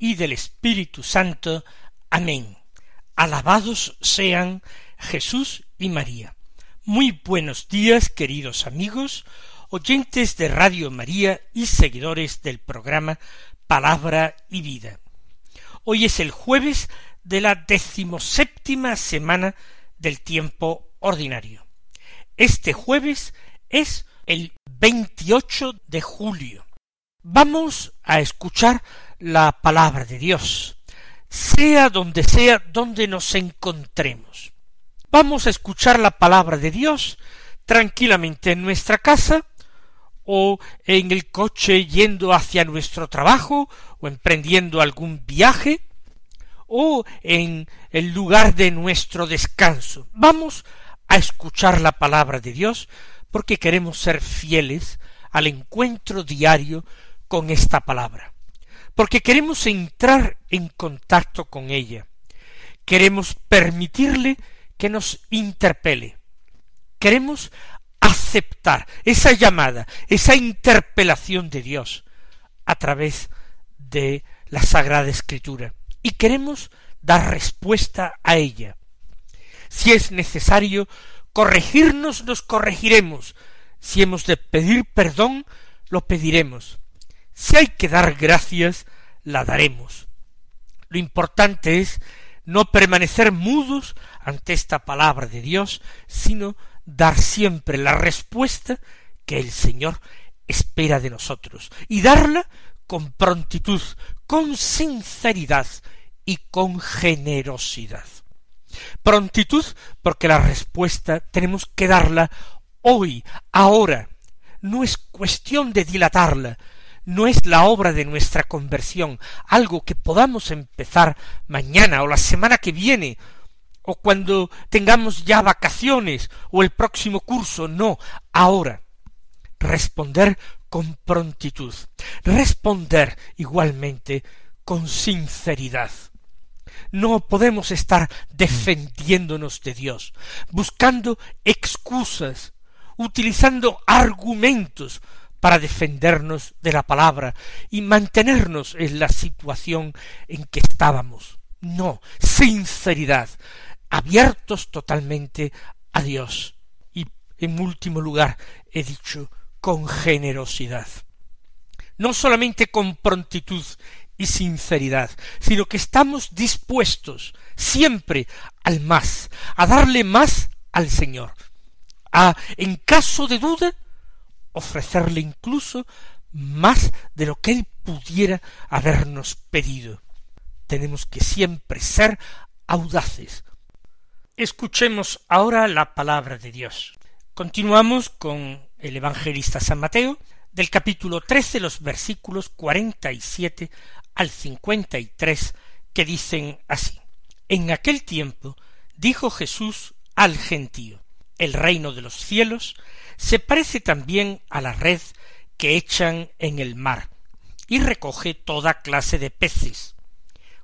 y del Espíritu Santo. Amén. Alabados sean Jesús y María. Muy buenos días, queridos amigos, oyentes de Radio María y seguidores del programa Palabra y Vida. Hoy es el jueves de la decimoséptima semana del tiempo ordinario. Este jueves es el 28 de julio Vamos a escuchar la palabra de Dios, sea donde sea donde nos encontremos. Vamos a escuchar la palabra de Dios tranquilamente en nuestra casa, o en el coche yendo hacia nuestro trabajo, o emprendiendo algún viaje, o en el lugar de nuestro descanso. Vamos a escuchar la palabra de Dios porque queremos ser fieles al encuentro diario con esta palabra, porque queremos entrar en contacto con ella, queremos permitirle que nos interpele, queremos aceptar esa llamada, esa interpelación de Dios a través de la Sagrada Escritura, y queremos dar respuesta a ella. Si es necesario corregirnos, nos corregiremos. Si hemos de pedir perdón, lo pediremos. Si hay que dar gracias, la daremos. Lo importante es no permanecer mudos ante esta palabra de Dios, sino dar siempre la respuesta que el Señor espera de nosotros, y darla con prontitud, con sinceridad y con generosidad. Prontitud porque la respuesta tenemos que darla hoy, ahora. No es cuestión de dilatarla, no es la obra de nuestra conversión, algo que podamos empezar mañana o la semana que viene, o cuando tengamos ya vacaciones o el próximo curso, no, ahora. Responder con prontitud, responder igualmente con sinceridad. No podemos estar defendiéndonos de Dios, buscando excusas, utilizando argumentos para defendernos de la palabra y mantenernos en la situación en que estábamos. No, sinceridad, abiertos totalmente a Dios. Y en último lugar he dicho con generosidad. No solamente con prontitud y sinceridad, sino que estamos dispuestos siempre al más, a darle más al Señor, a, en caso de duda, ofrecerle incluso más de lo que él pudiera habernos pedido. Tenemos que siempre ser audaces. Escuchemos ahora la palabra de Dios. Continuamos con el evangelista San Mateo, del capítulo trece, los versículos cuarenta y siete al cincuenta y tres, que dicen así. En aquel tiempo dijo Jesús al gentío, el reino de los cielos se parece también a la red que echan en el mar y recoge toda clase de peces.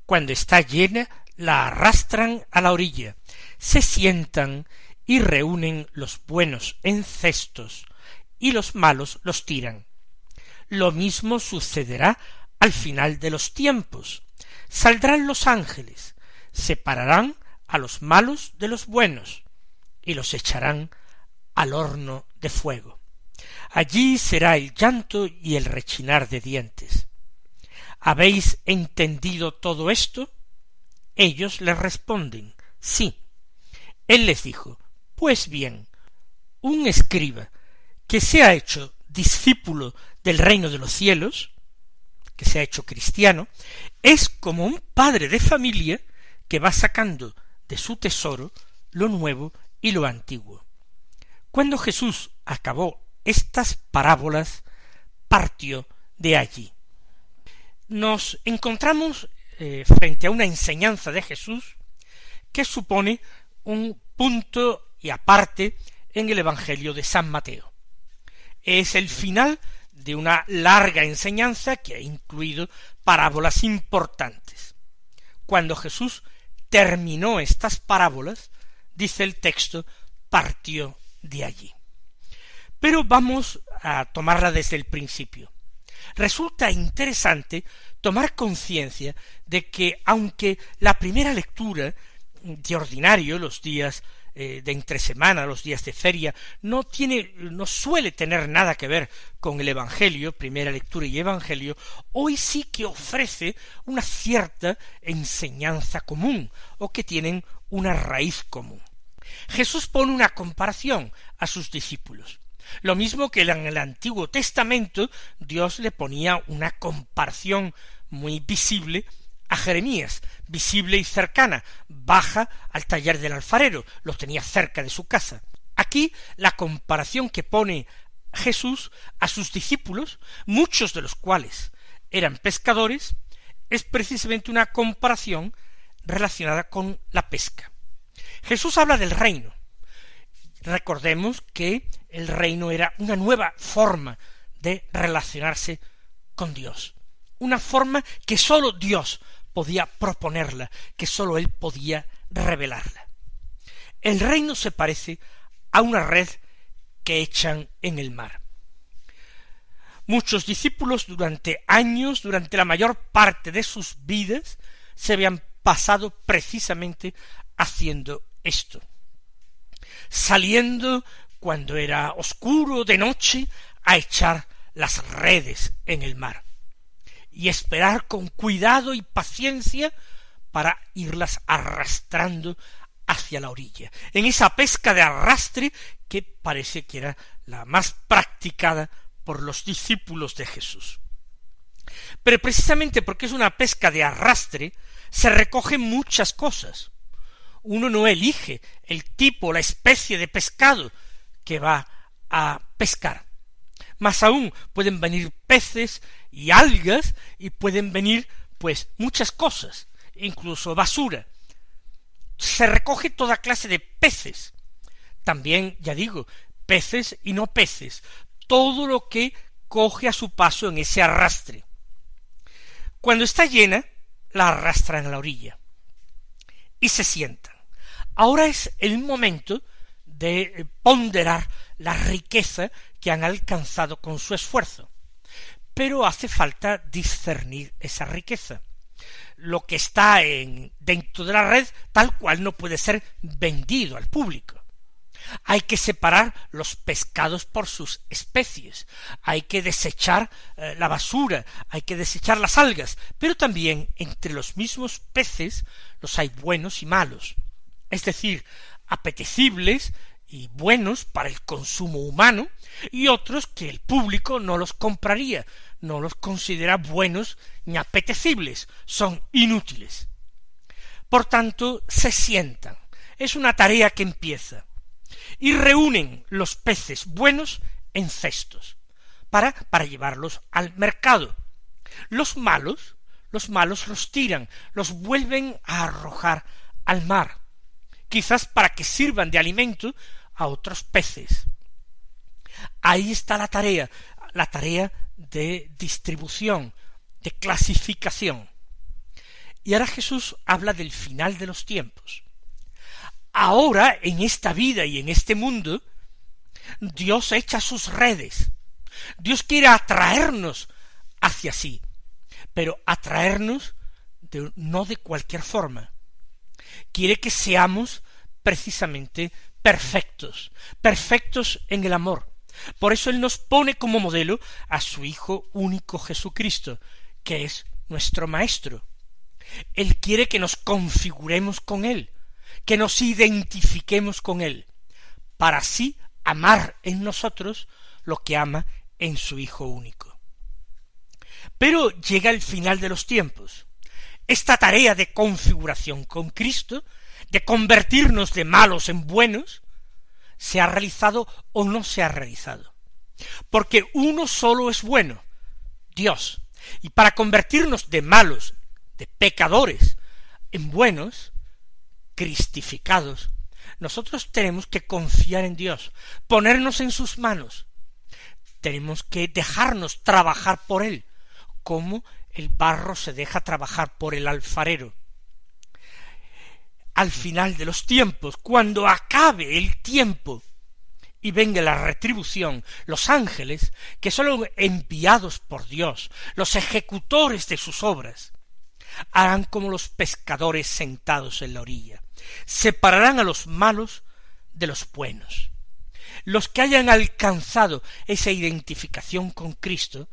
Cuando está llena, la arrastran a la orilla, se sientan y reúnen los buenos en cestos y los malos los tiran. Lo mismo sucederá al final de los tiempos. Saldrán los ángeles, separarán a los malos de los buenos y los echarán al horno de fuego. Allí será el llanto y el rechinar de dientes. ¿Habéis entendido todo esto? Ellos le responden sí. Él les dijo Pues bien, un escriba que se ha hecho discípulo del reino de los cielos, que se ha hecho cristiano, es como un padre de familia que va sacando de su tesoro lo nuevo y lo antiguo. Cuando Jesús acabó estas parábolas, partió de allí. Nos encontramos eh, frente a una enseñanza de Jesús que supone un punto y aparte en el Evangelio de San Mateo. Es el final de una larga enseñanza que ha incluido parábolas importantes. Cuando Jesús terminó estas parábolas, dice el texto, partió de allí. Pero vamos a tomarla desde el principio. Resulta interesante tomar conciencia de que aunque la primera lectura de ordinario, los días eh, de entre semana, los días de feria, no tiene, no suele tener nada que ver con el Evangelio, primera lectura y Evangelio, hoy sí que ofrece una cierta enseñanza común, o que tienen una raíz común. Jesús pone una comparación a sus discípulos. Lo mismo que en el Antiguo Testamento Dios le ponía una comparación muy visible a Jeremías, visible y cercana, baja al taller del alfarero, lo tenía cerca de su casa. Aquí la comparación que pone Jesús a sus discípulos, muchos de los cuales eran pescadores, es precisamente una comparación relacionada con la pesca. Jesús habla del reino. Recordemos que el reino era una nueva forma de relacionarse con Dios, una forma que sólo Dios podía proponerla, que sólo él podía revelarla. El reino se parece a una red que echan en el mar. Muchos discípulos durante años, durante la mayor parte de sus vidas, se habían pasado precisamente haciendo esto. Saliendo cuando era oscuro de noche a echar las redes en el mar y esperar con cuidado y paciencia para irlas arrastrando hacia la orilla, en esa pesca de arrastre que parece que era la más practicada por los discípulos de Jesús. Pero precisamente porque es una pesca de arrastre, se recogen muchas cosas. Uno no elige el tipo, la especie de pescado que va a pescar. Más aún pueden venir peces y algas y pueden venir pues muchas cosas, incluso basura. Se recoge toda clase de peces. También, ya digo, peces y no peces, todo lo que coge a su paso en ese arrastre. Cuando está llena, la arrastran a la orilla y se sientan. Ahora es el momento de ponderar la riqueza que han alcanzado con su esfuerzo. Pero hace falta discernir esa riqueza. Lo que está en, dentro de la red tal cual no puede ser vendido al público. Hay que separar los pescados por sus especies, hay que desechar eh, la basura, hay que desechar las algas, pero también entre los mismos peces los hay buenos y malos, es decir, apetecibles y buenos para el consumo humano, y otros que el público no los compraría, no los considera buenos ni apetecibles, son inútiles. Por tanto, se sientan. Es una tarea que empieza. Y reúnen los peces buenos en cestos, para, para llevarlos al mercado. Los malos, los malos los tiran, los vuelven a arrojar al mar, quizás para que sirvan de alimento a otros peces. Ahí está la tarea, la tarea de distribución, de clasificación. Y ahora Jesús habla del final de los tiempos. Ahora, en esta vida y en este mundo, Dios echa sus redes. Dios quiere atraernos hacia sí, pero atraernos de, no de cualquier forma. Quiere que seamos precisamente perfectos, perfectos en el amor, por eso Él nos pone como modelo a su Hijo único Jesucristo, que es nuestro Maestro. Él quiere que nos configuremos con Él, que nos identifiquemos con Él, para así amar en nosotros lo que ama en su Hijo único. Pero llega el final de los tiempos. Esta tarea de configuración con Cristo, de convertirnos de malos en buenos, se ha realizado o no se ha realizado. Porque uno solo es bueno, Dios. Y para convertirnos de malos, de pecadores en buenos, cristificados, nosotros tenemos que confiar en Dios, ponernos en sus manos, tenemos que dejarnos trabajar por Él, como el barro se deja trabajar por el alfarero. Al final de los tiempos, cuando acabe el tiempo y venga la retribución, los ángeles, que son enviados por Dios, los ejecutores de sus obras, harán como los pescadores sentados en la orilla, separarán a los malos de los buenos. Los que hayan alcanzado esa identificación con Cristo,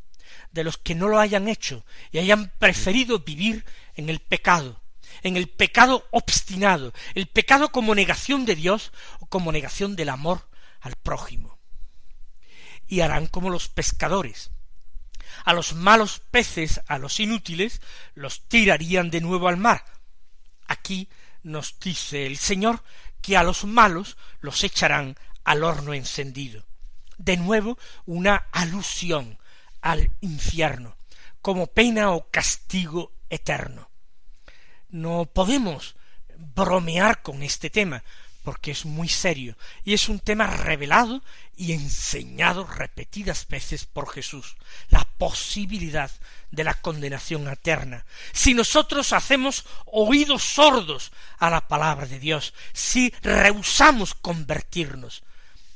de los que no lo hayan hecho y hayan preferido vivir en el pecado, en el pecado obstinado, el pecado como negación de Dios o como negación del amor al prójimo. Y harán como los pescadores. A los malos peces, a los inútiles, los tirarían de nuevo al mar. Aquí nos dice el Señor que a los malos los echarán al horno encendido. De nuevo una alusión al infierno, como pena o castigo eterno. No podemos bromear con este tema, porque es muy serio, y es un tema revelado y enseñado repetidas veces por Jesús, la posibilidad de la condenación eterna. Si nosotros hacemos oídos sordos a la palabra de Dios, si rehusamos convertirnos,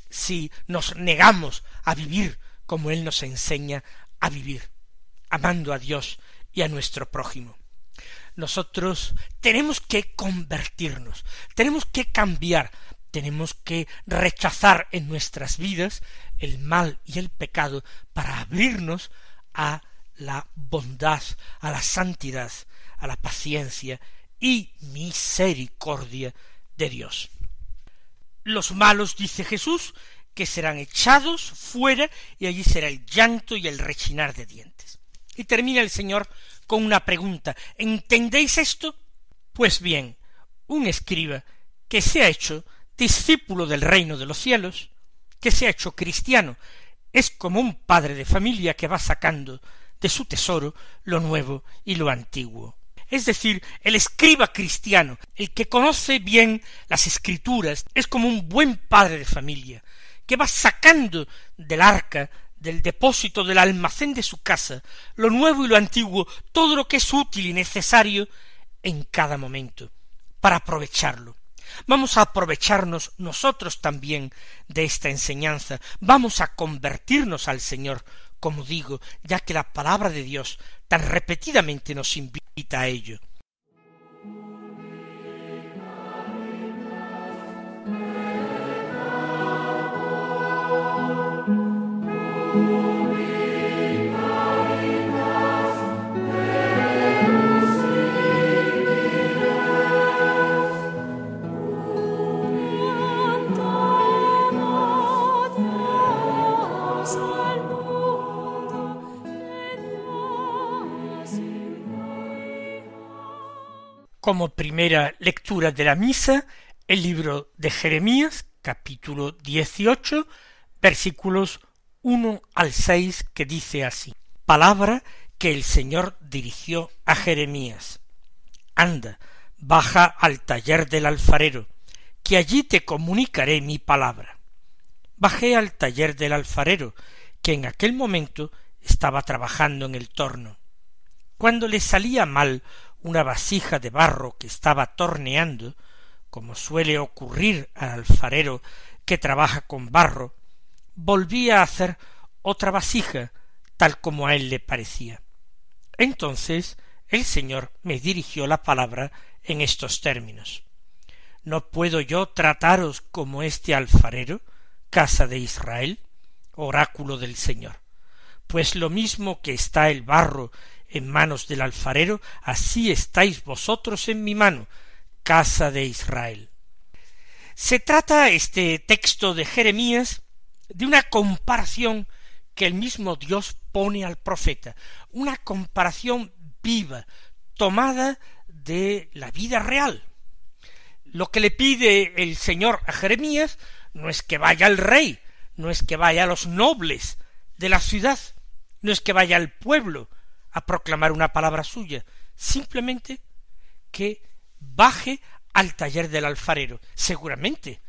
si nos negamos a vivir como Él nos enseña a vivir, amando a Dios y a nuestro prójimo nosotros tenemos que convertirnos, tenemos que cambiar, tenemos que rechazar en nuestras vidas el mal y el pecado para abrirnos a la bondad, a la santidad, a la paciencia y misericordia de Dios. Los malos, dice Jesús, que serán echados fuera y allí será el llanto y el rechinar de dientes. Y termina el Señor con una pregunta. ¿Entendéis esto? Pues bien, un escriba que se ha hecho discípulo del reino de los cielos, que se ha hecho cristiano, es como un padre de familia que va sacando de su tesoro lo nuevo y lo antiguo. Es decir, el escriba cristiano, el que conoce bien las escrituras, es como un buen padre de familia, que va sacando del arca del depósito del almacén de su casa, lo nuevo y lo antiguo, todo lo que es útil y necesario en cada momento, para aprovecharlo. Vamos a aprovecharnos nosotros también de esta enseñanza, vamos a convertirnos al Señor, como digo, ya que la palabra de Dios tan repetidamente nos invita a ello. Como primera lectura de la misa el libro de Jeremías, capítulo 18, versículos 1 al 6, que dice así, palabra que el Señor dirigió a Jeremías. Anda, baja al taller del alfarero, que allí te comunicaré mi palabra. Bajé al taller del alfarero, que en aquel momento estaba trabajando en el torno. Cuando le salía mal una vasija de barro que estaba torneando, como suele ocurrir al alfarero que trabaja con barro, volvía a hacer otra vasija tal como a él le parecía. Entonces el Señor me dirigió la palabra en estos términos. ¿No puedo yo trataros como este alfarero, casa de Israel? oráculo del Señor. Pues lo mismo que está el barro en manos del alfarero, así estáis vosotros en mi mano, casa de Israel. Se trata este texto de Jeremías de una comparación que el mismo Dios pone al profeta, una comparación viva, tomada de la vida real. Lo que le pide el Señor a Jeremías no es que vaya al rey, no es que vaya a los nobles de la ciudad, no es que vaya al pueblo, a proclamar una palabra suya, simplemente que baje al taller del alfarero, seguramente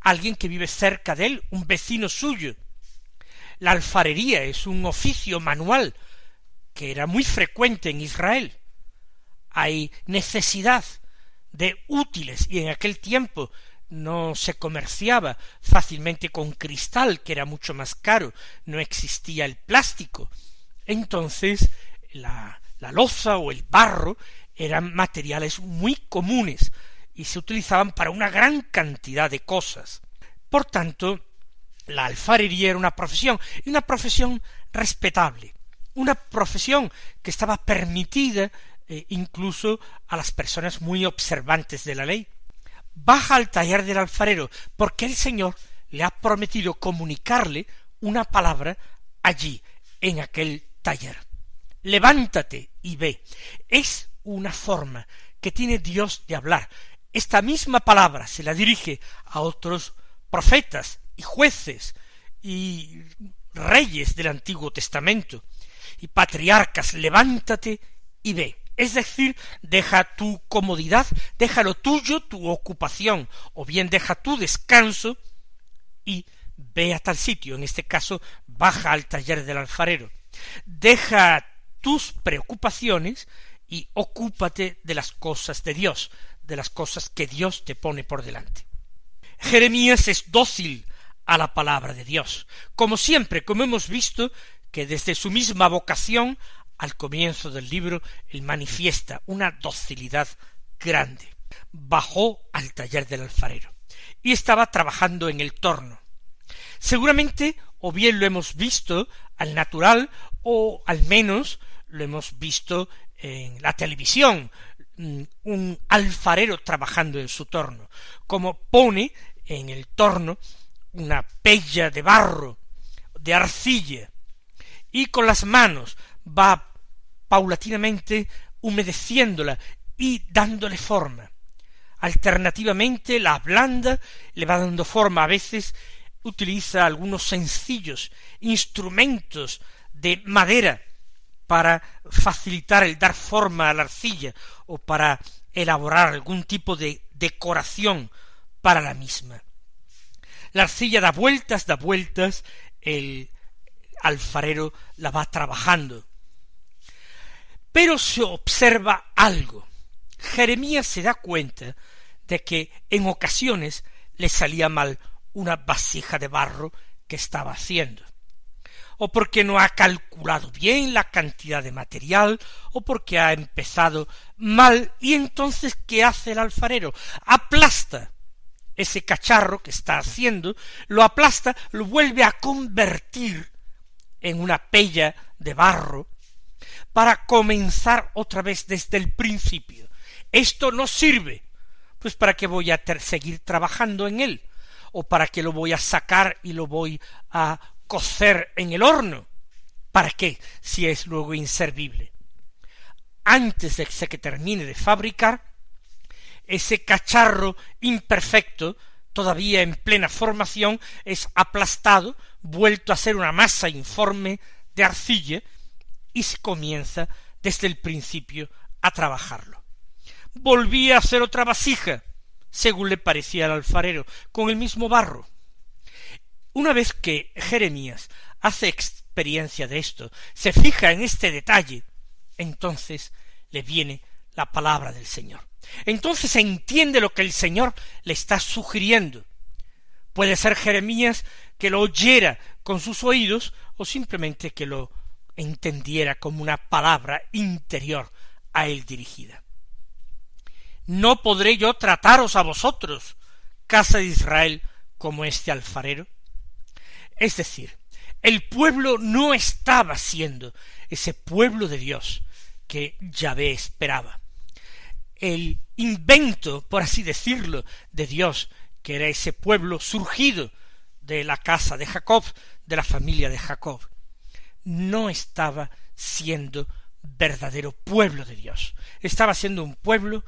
alguien que vive cerca de él, un vecino suyo. La alfarería es un oficio manual que era muy frecuente en Israel. Hay necesidad de útiles y en aquel tiempo no se comerciaba fácilmente con cristal, que era mucho más caro, no existía el plástico. Entonces la, la loza o el barro eran materiales muy comunes y se utilizaban para una gran cantidad de cosas. Por tanto, la alfarería era una profesión, y una profesión respetable, una profesión que estaba permitida eh, incluso a las personas muy observantes de la ley. Baja al taller del alfarero, porque el Señor le ha prometido comunicarle una palabra allí, en aquel taller. Levántate y ve. Es una forma que tiene Dios de hablar. Esta misma palabra se la dirige a otros profetas y jueces y reyes del Antiguo Testamento y patriarcas, levántate y ve. Es decir, deja tu comodidad, deja lo tuyo, tu ocupación, o bien deja tu descanso y ve a tal sitio, en este caso baja al taller del alfarero. Deja tus preocupaciones y ocúpate de las cosas de Dios, de las cosas que Dios te pone por delante. Jeremías es dócil a la palabra de Dios, como siempre, como hemos visto que desde su misma vocación al comienzo del libro él manifiesta una docilidad grande. Bajó al taller del alfarero y estaba trabajando en el torno. Seguramente o bien lo hemos visto al natural o al menos lo hemos visto en la televisión, mm, un alfarero trabajando en su torno, como pone en el torno una pella de barro, de arcilla, y con las manos va paulatinamente humedeciéndola y dándole forma. Alternativamente la ablanda, le va dando forma a veces, utiliza algunos sencillos instrumentos de madera para facilitar el dar forma a la arcilla o para elaborar algún tipo de decoración para la misma. La arcilla da vueltas, da vueltas, el alfarero la va trabajando. Pero se observa algo. Jeremías se da cuenta de que en ocasiones le salía mal una vasija de barro que estaba haciendo o porque no ha calculado bien la cantidad de material, o porque ha empezado mal, y entonces ¿qué hace el alfarero? aplasta ese cacharro que está haciendo, lo aplasta, lo vuelve a convertir en una pella de barro, para comenzar otra vez desde el principio. Esto no sirve, pues para qué voy a seguir trabajando en él, o para qué lo voy a sacar y lo voy a cocer en el horno. ¿Para qué? Si es luego inservible. Antes de que termine de fabricar, ese cacharro imperfecto, todavía en plena formación, es aplastado, vuelto a ser una masa informe de arcilla, y se comienza desde el principio a trabajarlo. Volvía a hacer otra vasija, según le parecía al alfarero, con el mismo barro. Una vez que Jeremías hace experiencia de esto, se fija en este detalle, entonces le viene la palabra del Señor. Entonces entiende lo que el Señor le está sugiriendo. Puede ser Jeremías que lo oyera con sus oídos o simplemente que lo entendiera como una palabra interior a él dirigida. ¿No podré yo trataros a vosotros, casa de Israel, como este alfarero? Es decir, el pueblo no estaba siendo ese pueblo de Dios que Yahvé esperaba. El invento, por así decirlo, de Dios, que era ese pueblo surgido de la casa de Jacob, de la familia de Jacob, no estaba siendo verdadero pueblo de Dios. Estaba siendo un pueblo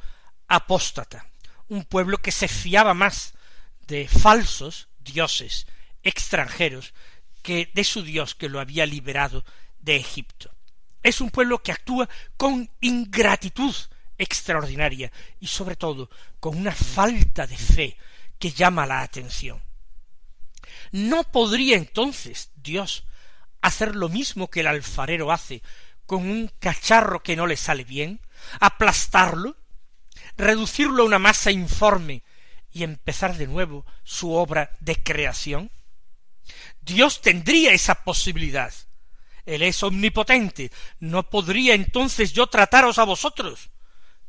apóstata, un pueblo que se fiaba más de falsos dioses extranjeros que de su Dios que lo había liberado de Egipto. Es un pueblo que actúa con ingratitud extraordinaria y sobre todo con una falta de fe que llama la atención. ¿No podría entonces Dios hacer lo mismo que el alfarero hace con un cacharro que no le sale bien? ¿Aplastarlo? ¿Reducirlo a una masa informe y empezar de nuevo su obra de creación? Dios tendría esa posibilidad. Él es omnipotente. ¿No podría entonces yo trataros a vosotros,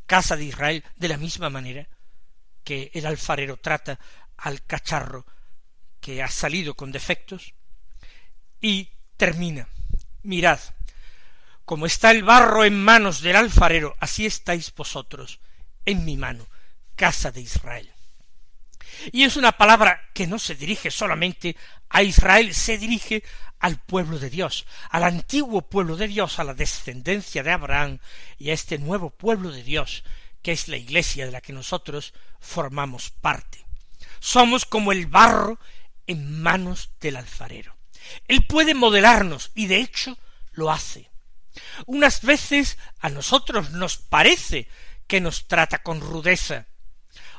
casa de Israel, de la misma manera que el alfarero trata al cacharro que ha salido con defectos? Y termina. Mirad, como está el barro en manos del alfarero, así estáis vosotros en mi mano, casa de Israel. Y es una palabra que no se dirige solamente a Israel, se dirige al pueblo de Dios, al antiguo pueblo de Dios, a la descendencia de Abraham y a este nuevo pueblo de Dios, que es la iglesia de la que nosotros formamos parte. Somos como el barro en manos del alfarero. Él puede modelarnos y de hecho lo hace. Unas veces a nosotros nos parece que nos trata con rudeza,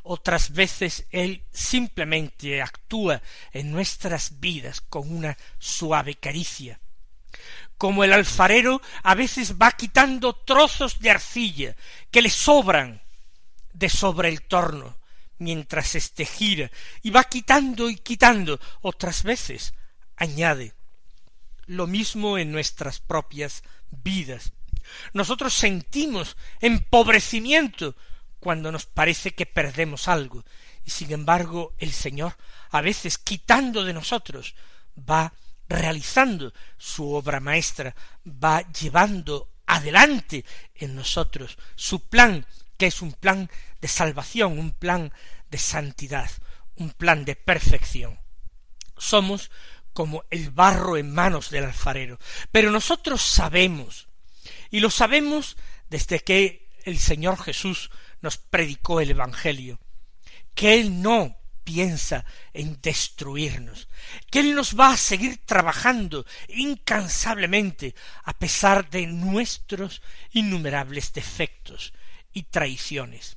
otras veces Él simplemente actúa en nuestras vidas con una suave caricia. Como el alfarero a veces va quitando trozos de arcilla que le sobran de sobre el torno, mientras éste gira, y va quitando y quitando, otras veces añade. Lo mismo en nuestras propias vidas. Nosotros sentimos empobrecimiento cuando nos parece que perdemos algo, y sin embargo el Señor, a veces quitando de nosotros, va realizando su obra maestra, va llevando adelante en nosotros su plan, que es un plan de salvación, un plan de santidad, un plan de perfección. Somos como el barro en manos del alfarero, pero nosotros sabemos, y lo sabemos desde que el Señor Jesús nos predicó el Evangelio, que Él no piensa en destruirnos, que Él nos va a seguir trabajando incansablemente a pesar de nuestros innumerables defectos y traiciones.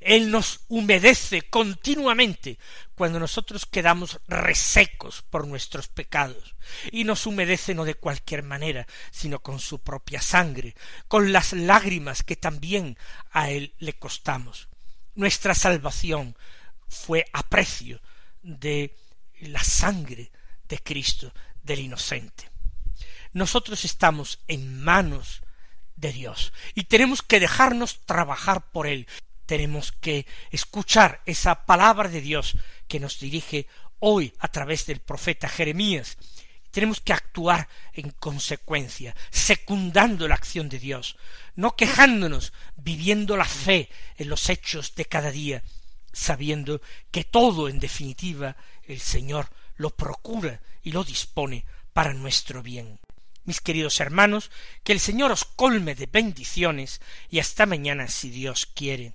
Él nos humedece continuamente cuando nosotros quedamos resecos por nuestros pecados, y nos humedece no de cualquier manera, sino con su propia sangre, con las lágrimas que también a Él le costamos. Nuestra salvación fue a precio de la sangre de Cristo, del inocente. Nosotros estamos en manos de Dios y tenemos que dejarnos trabajar por Él tenemos que escuchar esa palabra de Dios que nos dirige hoy a través del profeta Jeremías. Tenemos que actuar en consecuencia, secundando la acción de Dios, no quejándonos, viviendo la fe en los hechos de cada día, sabiendo que todo, en definitiva, el Señor lo procura y lo dispone para nuestro bien. Mis queridos hermanos, que el Señor os colme de bendiciones y hasta mañana si Dios quiere.